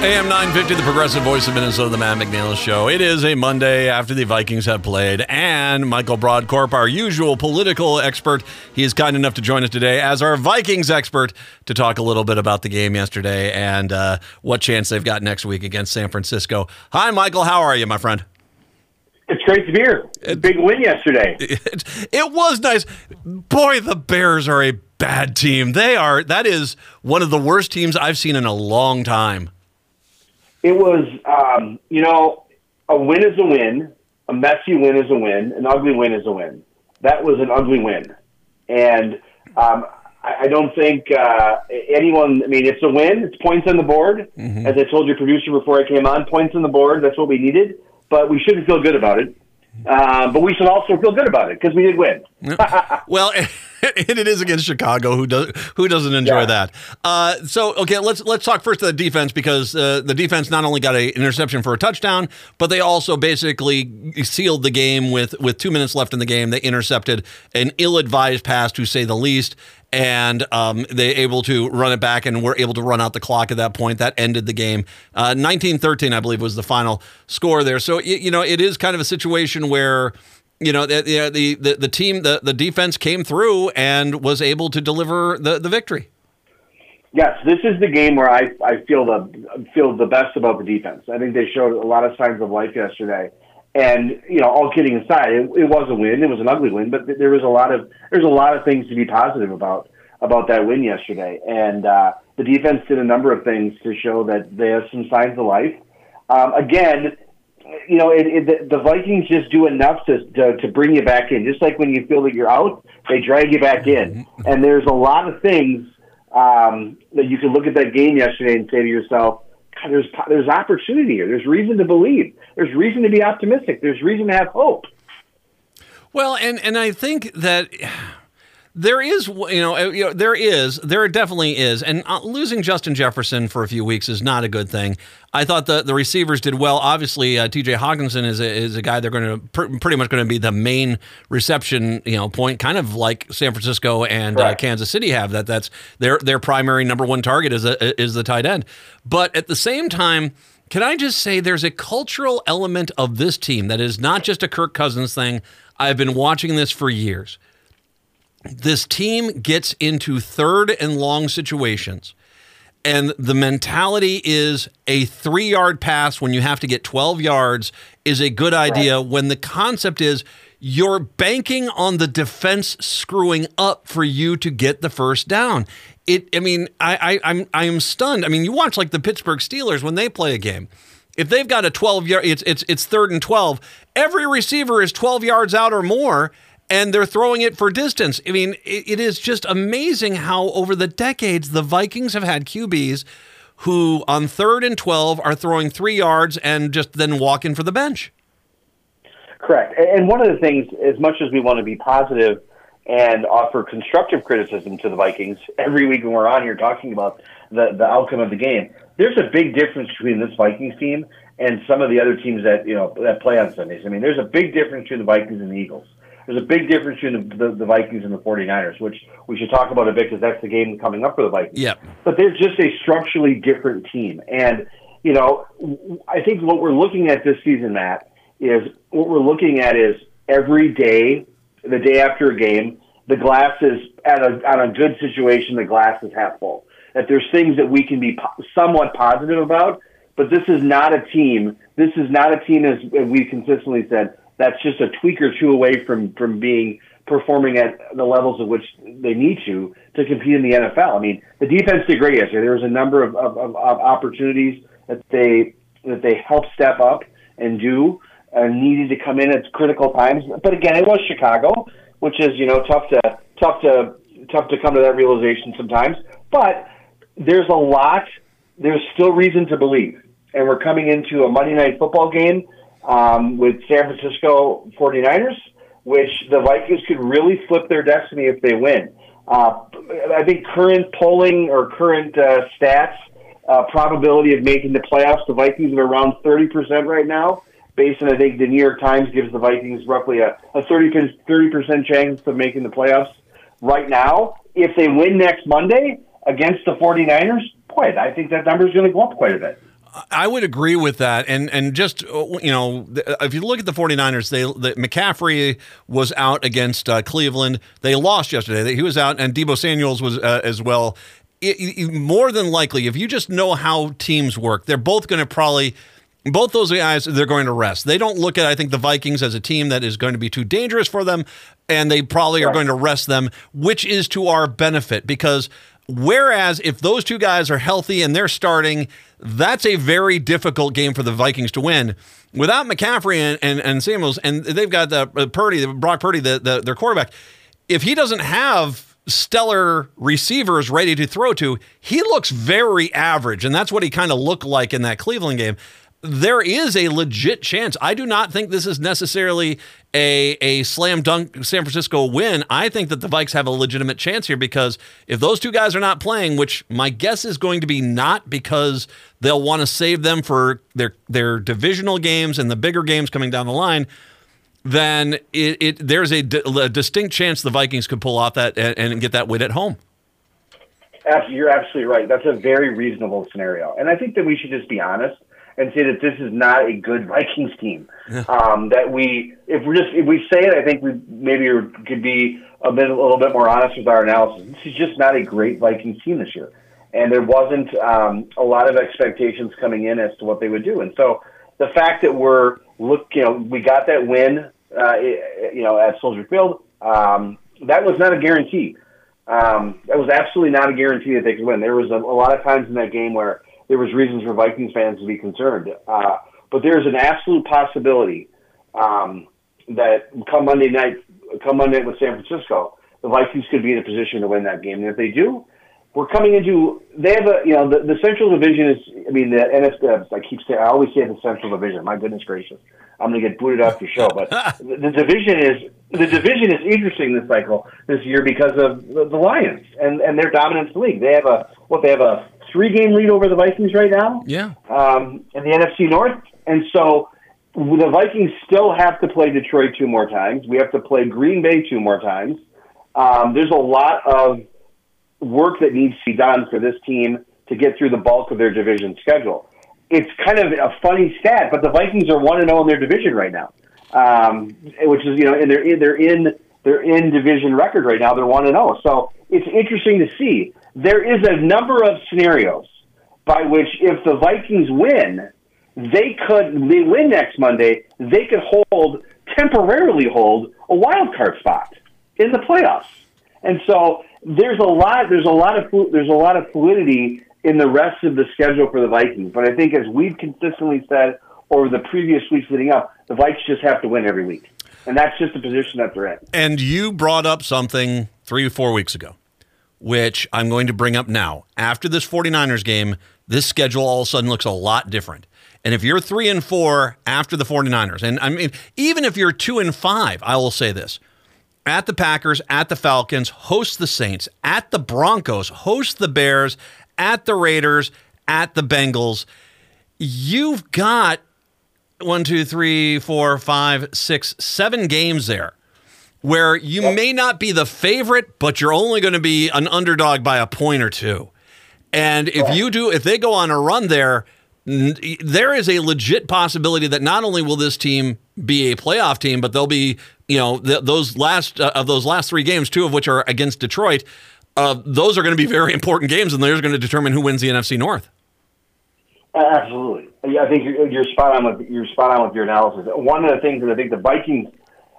AM 950, the progressive voice of Minnesota, the Matt McNeil Show. It is a Monday after the Vikings have played, and Michael Brodkorb, our usual political expert, he is kind enough to join us today as our Vikings expert to talk a little bit about the game yesterday and uh, what chance they've got next week against San Francisco. Hi, Michael. How are you, my friend? It's great to be here. Big win yesterday. It, it was nice. Boy, the Bears are a bad team. They are. That is one of the worst teams I've seen in a long time. It was, um, you know, a win is a win, a messy win is a win, an ugly win is a win. That was an ugly win, and um, I, I don't think uh, anyone. I mean, it's a win. It's points on the board. Mm-hmm. As I told your producer before I came on, points on the board. That's what we needed. But we shouldn't feel good about it. Uh, but we should also feel good about it because we did win. well, it is against Chicago. Who does who doesn't enjoy yeah. that? Uh, so okay, let's let's talk first to the defense because uh, the defense not only got an interception for a touchdown, but they also basically sealed the game with with two minutes left in the game. They intercepted an ill-advised pass, to say the least, and um, they able to run it back and were able to run out the clock at that point. That ended the game. Uh, 19-13, I believe, was the final score there. So you know, it is kind of a situation where you know the the the, the team the, the defense came through and was able to deliver the, the victory. Yes, this is the game where I, I feel the feel the best about the defense. I think they showed a lot of signs of life yesterday. And you know, all kidding aside, it, it was a win. It was an ugly win, but there was a lot of there's a lot of things to be positive about about that win yesterday. And uh, the defense did a number of things to show that they have some signs of life. Um, again, you know, it, it, the Vikings just do enough to, to to bring you back in. Just like when you feel that you're out, they drag you back in. And there's a lot of things um, that you can look at that game yesterday and say to yourself, God, there's there's opportunity here. There's reason to believe. There's reason to be optimistic. There's reason to have hope. Well, and and I think that there is, you know, uh, you know, there is, there definitely is, and uh, losing Justin Jefferson for a few weeks is not a good thing. I thought the the receivers did well. Obviously, uh, T.J. Hockenson is a, is a guy they're going to pr- pretty much going to be the main reception, you know, point, kind of like San Francisco and uh, Kansas City have. That that's their their primary number one target is a, is the tight end. But at the same time. Can I just say there's a cultural element of this team that is not just a Kirk Cousins thing. I've been watching this for years this team gets into third and long situations and the mentality is a three yard pass when you have to get 12 yards is a good idea right. when the concept is you're banking on the defense screwing up for you to get the first down. It, I mean, I, I, I'm, I am stunned. I mean, you watch like the Pittsburgh Steelers when they play a game. If they've got a 12 yard, it's, it's, it's third and 12. Every receiver is 12 yards out or more and they're throwing it for distance. I mean, it, it is just amazing how over the decades the Vikings have had QBs who on third and 12 are throwing three yards and just then walking for the bench. Correct. And one of the things, as much as we want to be positive and offer constructive criticism to the Vikings every week when we're on here talking about the, the outcome of the game, there's a big difference between this Vikings team and some of the other teams that you know that play on Sundays. I mean, there's a big difference between the Vikings and the Eagles there's a big difference between the, the, the, Vikings and the 49ers, which we should talk about a bit because that's the game coming up for the Vikings. Yeah. But they're just a structurally different team. And, you know, I think what we're looking at this season, Matt, is what we're looking at is every day, the day after a game, the glass is at a, on a good situation, the glass is half full. That there's things that we can be po- somewhat positive about, but this is not a team. This is not a team, as we consistently said, that's just a tweak or two away from from being performing at the levels of which they need to to compete in the NFL. I mean, the defense did great yesterday. There was a number of, of, of opportunities that they that they helped step up and do and needed to come in at critical times. But again, it was Chicago, which is you know tough to tough to tough to come to that realization sometimes. But there's a lot. There's still reason to believe, and we're coming into a Monday night football game um, with San Francisco 49ers, which the Vikings could really flip their destiny if they win. Uh, I think current polling or current uh, stats, uh, probability of making the playoffs, the Vikings are around 30% right now. Based on, I think, the New York Times gives the Vikings roughly a, a 30, 30% chance of making the playoffs right now. If they win next Monday against the 49ers, boy, I think that number is going to go up quite a bit. I would agree with that. And and just, uh, you know, if you look at the 49ers, they the, McCaffrey was out against uh, Cleveland. They lost yesterday. He was out, and Deebo Samuels was uh, as well. It, it, more than likely, if you just know how teams work, they're both going to probably – both those guys they're going to rest. They don't look at I think the Vikings as a team that is going to be too dangerous for them and they probably right. are going to rest them, which is to our benefit because whereas if those two guys are healthy and they're starting, that's a very difficult game for the Vikings to win. Without McCaffrey and, and, and Samuels, and they've got the uh, Purdy, Brock Purdy, the, the, their quarterback. If he doesn't have stellar receivers ready to throw to, he looks very average. And that's what he kind of looked like in that Cleveland game there is a legit chance. I do not think this is necessarily a, a slam dunk San Francisco win. I think that the Vikes have a legitimate chance here because if those two guys are not playing, which my guess is going to be not because they'll want to save them for their their divisional games and the bigger games coming down the line, then it, it there's a, a, distinct chance the Vikings could pull off that and, and get that win at home. You're absolutely right. That's a very reasonable scenario, and I think that we should just be honest and say that this is not a good Vikings team. Um, that we, if we just if we say it, I think we maybe could be a bit a little bit more honest with our analysis. This is just not a great Vikings team this year, and there wasn't um, a lot of expectations coming in as to what they would do. And so the fact that we're look, you know, we got that win, uh, you know, at Soldier Field, um, that was not a guarantee. Um, that was absolutely not a guarantee that they could win. There was a, a lot of times in that game where there was reasons for Vikings fans to be concerned. Uh, but there's an absolute possibility um, that come Monday night, come Monday night with San Francisco, the Vikings could be in a position to win that game. And if they do, we're coming into they have a you know the, the Central Division is I mean the NFC I keep saying I always say the Central Division. My goodness gracious, I'm going to get booted off the show. But the, the division is the division is interesting this cycle this year because of the, the Lions and and their dominance in the league. They have a what they have a three game lead over the Vikings right now. Yeah. Um, in the NFC North, and so the Vikings still have to play Detroit two more times. We have to play Green Bay two more times. Um, there's a lot of work that needs to be done for this team to get through the bulk of their division schedule. It's kind of a funny stat, but the Vikings are one and zero oh in their division right now, um, which is you know, and they're in, they're in they're in division record right now. They're one and zero, oh. so it's interesting to see there is a number of scenarios by which if the Vikings win, they could they win next Monday, they could hold temporarily hold a wild card spot in the playoffs. And so there's a lot there's a lot of there's a lot of fluidity in the rest of the schedule for the Vikings. But I think as we've consistently said over the previous weeks leading up, the Vikings just have to win every week. And that's just the position that they're in. And you brought up something three or four weeks ago which I'm going to bring up now. After this 49ers game, this schedule all of a sudden looks a lot different. And if you're three and four after the 49ers, and I mean, even if you're two and five, I will say this at the Packers, at the Falcons, host the Saints, at the Broncos, host the Bears, at the Raiders, at the Bengals. You've got one, two, three, four, five, six, seven games there where you yep. may not be the favorite, but you're only going to be an underdog by a point or two. And if you do, if they go on a run there, there is a legit possibility that not only will this team be a playoff team, but they'll be, you know, th- those last uh, of those last three games, two of which are against Detroit. Uh, those are going to be very important games, and they're going to determine who wins the NFC North. Absolutely, I think you're, you're spot on with you're spot on with your analysis. One of the things that I think the Vikings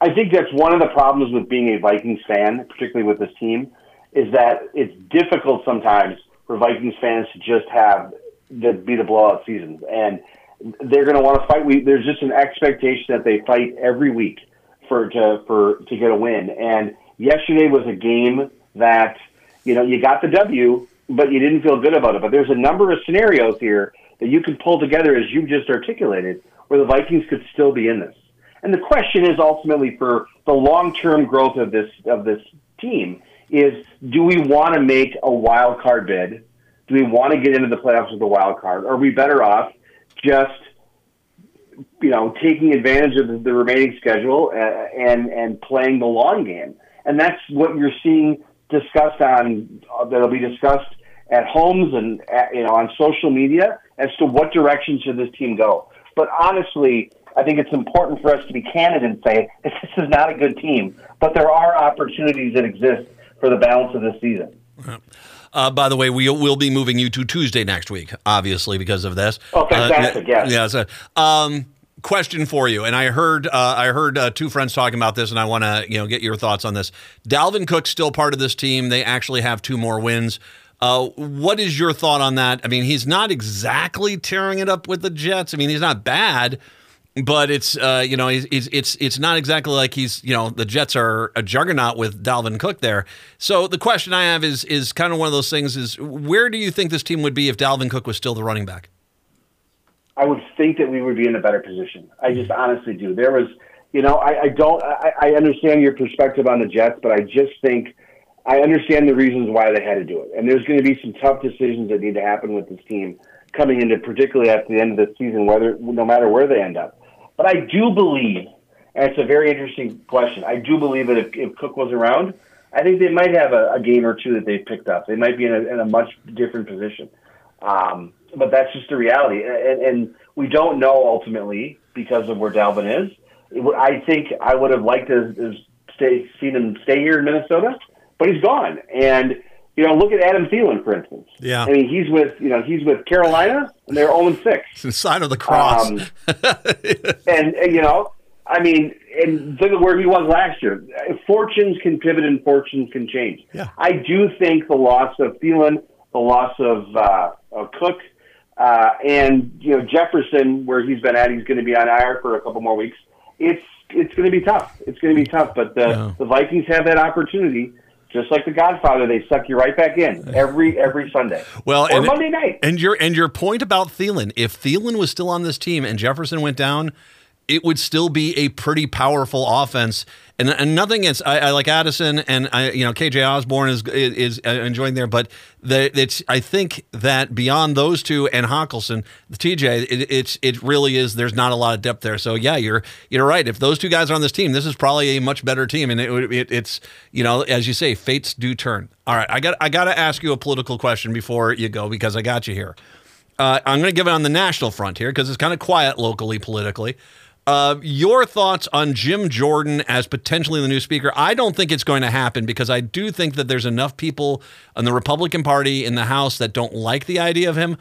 I think that's one of the problems with being a Vikings fan, particularly with this team, is that it's difficult sometimes for Vikings fans to just have the be the blowout seasons, and they're going to want to fight. We, there's just an expectation that they fight every week for to for to get a win. And yesterday was a game that you know you got the W, but you didn't feel good about it. But there's a number of scenarios here that you can pull together, as you just articulated, where the Vikings could still be in this. And the question is ultimately for the long-term growth of this of this team is: Do we want to make a wild card bid? Do we want to get into the playoffs with a wild card? Or are we better off just you know taking advantage of the, the remaining schedule uh, and and playing the long game? And that's what you're seeing discussed on uh, that'll be discussed at homes and at, you know on social media as to what direction should this team go. But honestly, I think it's important for us to be candid and say this is not a good team, but there are opportunities that exist for the balance of the season. Uh, by the way, we will be moving you to Tuesday next week, obviously because of this. Oh, fantastic! Uh, yes. Yeah. Um, question for you, and I heard uh, I heard uh, two friends talking about this, and I want to you know get your thoughts on this. Dalvin Cook's still part of this team. They actually have two more wins. Uh, what is your thought on that? I mean, he's not exactly tearing it up with the Jets. I mean, he's not bad, but it's uh, you know he's, it's it's not exactly like he's you know the Jets are a juggernaut with Dalvin Cook there. So the question I have is is kind of one of those things: is where do you think this team would be if Dalvin Cook was still the running back? I would think that we would be in a better position. I just honestly do. There was, you know, I, I don't. I, I understand your perspective on the Jets, but I just think I understand the reasons why they had to do it. And there's going to be some tough decisions that need to happen with this team coming into, particularly at the end of the season, whether no matter where they end up. But I do believe, and it's a very interesting question. I do believe that if, if Cook was around, I think they might have a, a game or two that they picked up. They might be in a, in a much different position. Um, but that's just the reality, and, and we don't know ultimately because of where Dalvin is. I think I would have liked to, to stay, seen him stay here in Minnesota but he's gone. And you know, look at Adam Thielen, for instance. Yeah. I mean, he's with you know he's with Carolina, and they're zero six. The sign of the cross. Um, and, and you know, I mean, and look at where he was last year. Fortunes can pivot and fortunes can change. Yeah. I do think the loss of Thielen, the loss of, uh, of Cook, uh, and you know Jefferson, where he's been at, he's going to be on IR for a couple more weeks. It's it's going to be tough. It's going to be tough. But the yeah. the Vikings have that opportunity just like The Godfather, they suck you right back in every every Sunday. Well, or and, Monday night. And your and your point about Thielen, if Thielen was still on this team and Jefferson went down, it would still be a pretty powerful offense. And, and nothing against I, I like Addison and I you know KJ Osborne is is enjoying there, but the, it's I think that beyond those two and Hockenson, the TJ, it, it's it really is. There's not a lot of depth there. So yeah, you're you're right. If those two guys are on this team, this is probably a much better team. And it, it, it's you know as you say, fates do turn. All right, I got I got to ask you a political question before you go because I got you here. Uh, I'm going to give it on the national front here because it's kind of quiet locally politically. Uh, your thoughts on Jim Jordan as potentially the new speaker? I don't think it's going to happen because I do think that there's enough people in the Republican Party in the House that don't like the idea of him.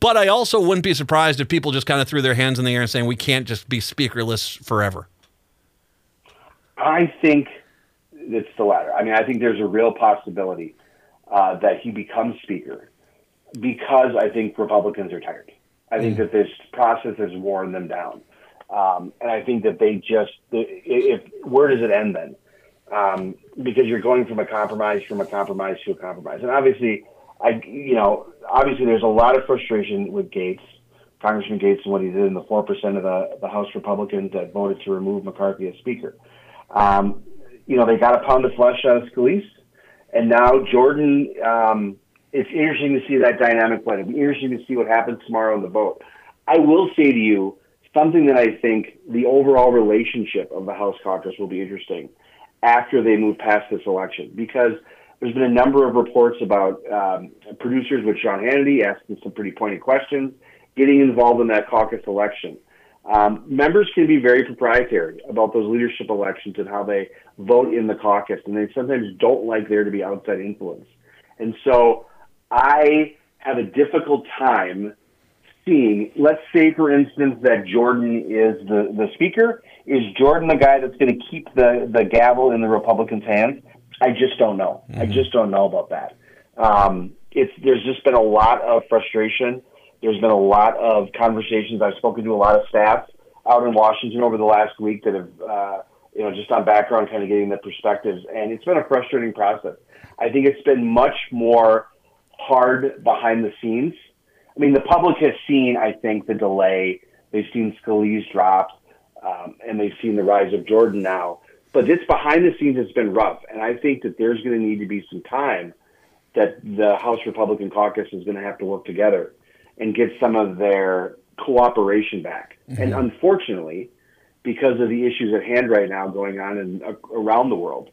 But I also wouldn't be surprised if people just kind of threw their hands in the air and saying we can't just be speakerless forever. I think it's the latter. I mean, I think there's a real possibility uh, that he becomes speaker because I think Republicans are tired. I think mm. that this process has worn them down. Um, and I think that they just, if where does it end then? Um, because you're going from a compromise, from a compromise to a compromise, and obviously, I, you know, obviously there's a lot of frustration with Gaetz, Congressman Gaetz, and what he did in the four percent of the the House Republicans that voted to remove McCarthy as Speaker. Um, you know, they got a pound of flesh out of Scalise, and now Jordan. Um, it's interesting to see that dynamic play. It'll be interesting to see what happens tomorrow in the vote. I will say to you something that I think the overall relationship of the House caucus will be interesting after they move past this election because there's been a number of reports about um, producers with Sean Hannity asking some pretty pointed questions, getting involved in that caucus election. Um, members can be very proprietary about those leadership elections and how they vote in the caucus, and they sometimes don't like there to be outside influence. And so I have a difficult time seeing, let's say, for instance, that Jordan is the, the speaker. Is Jordan the guy that's going to keep the, the gavel in the Republicans' hands? I just don't know. Mm-hmm. I just don't know about that. Um, it's there's just been a lot of frustration. There's been a lot of conversations. I've spoken to a lot of staff out in Washington over the last week that have, uh, you know, just on background, kind of getting the perspectives, and it's been a frustrating process. I think it's been much more hard behind the scenes I mean, the public has seen, I think, the delay. They've seen Scalise drop, um, and they've seen the rise of Jordan now. But this behind the scenes has been rough, and I think that there's going to need to be some time that the House Republican caucus is going to have to work together and get some of their cooperation back. Mm-hmm. And unfortunately, because of the issues at hand right now going on in, uh, around the world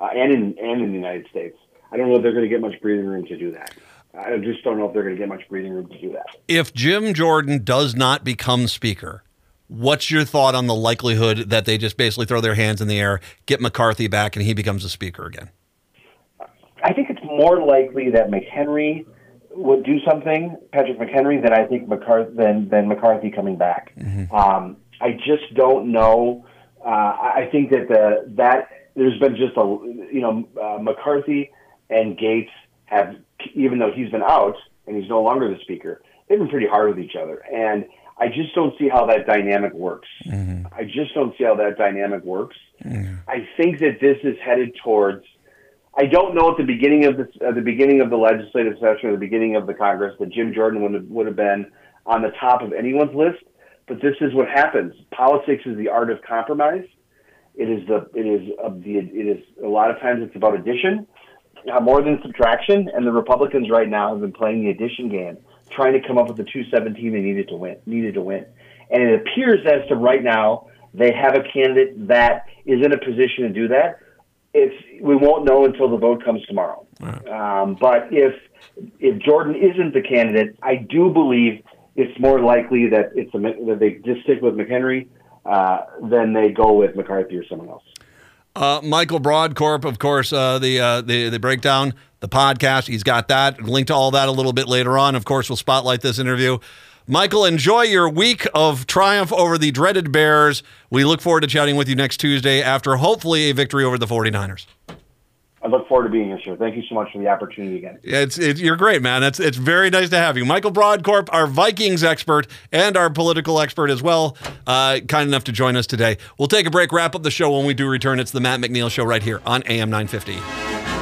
uh, and in and in the United States, I don't know if they're going to get much breathing room to do that. I just don't know if they're going to get much breathing room to do that. If Jim Jordan does not become speaker, what's your thought on the likelihood that they just basically throw their hands in the air, get McCarthy back, and he becomes a speaker again? I think it's more likely that McHenry would do something, Patrick McHenry, than I think McCarthy than than McCarthy coming back. Mm-hmm. Um, I just don't know. Uh, I think that the that there's been just a you know uh, McCarthy and Gaetz have even though he's been out and he's no longer the speaker, they've been pretty hard with each other, and I just don't see how that dynamic works. Mm-hmm. I just don't see how that dynamic works. Mm-hmm. I think that this is headed towards. I don't know at the beginning of the at the beginning of the legislative session or the beginning of the Congress that Jim Jordan would have, would have been on the top of anyone's list. But this is what happens. Politics is the art of compromise. It is the it is of the it is a lot of times it's about addition uh, more than subtraction, and the Republicans right now have been playing the addition game, trying to come up with the 217 they needed to win. Needed to win, and it appears as to right now they have a candidate that is in a position to do that. It's we won't know until the vote comes tomorrow. Right. Um, but if if Jordan isn't the candidate, I do believe it's more likely that it's a, that they just stick with McHenry uh, than they go with McCarthy or someone else. Uh, Michael Brodkorb, of course, uh, the, uh, the the breakdown, the podcast. He's got that. Link to all that a little bit later on. Of course, we'll spotlight this interview. Michael, enjoy your week of triumph over the dreaded Bears. We look forward to chatting with you next Tuesday after hopefully a victory over the 49ers. I look forward to being here, sir. Thank you so much for the opportunity again. It's, it's you're great, man. It's it's very nice to have you, Michael Brodkorb, our Vikings expert and our political expert as well. Uh, kind enough to join us today. We'll take a break, wrap up the show when we do return. It's the Matt McNeil Show right here on AM 950.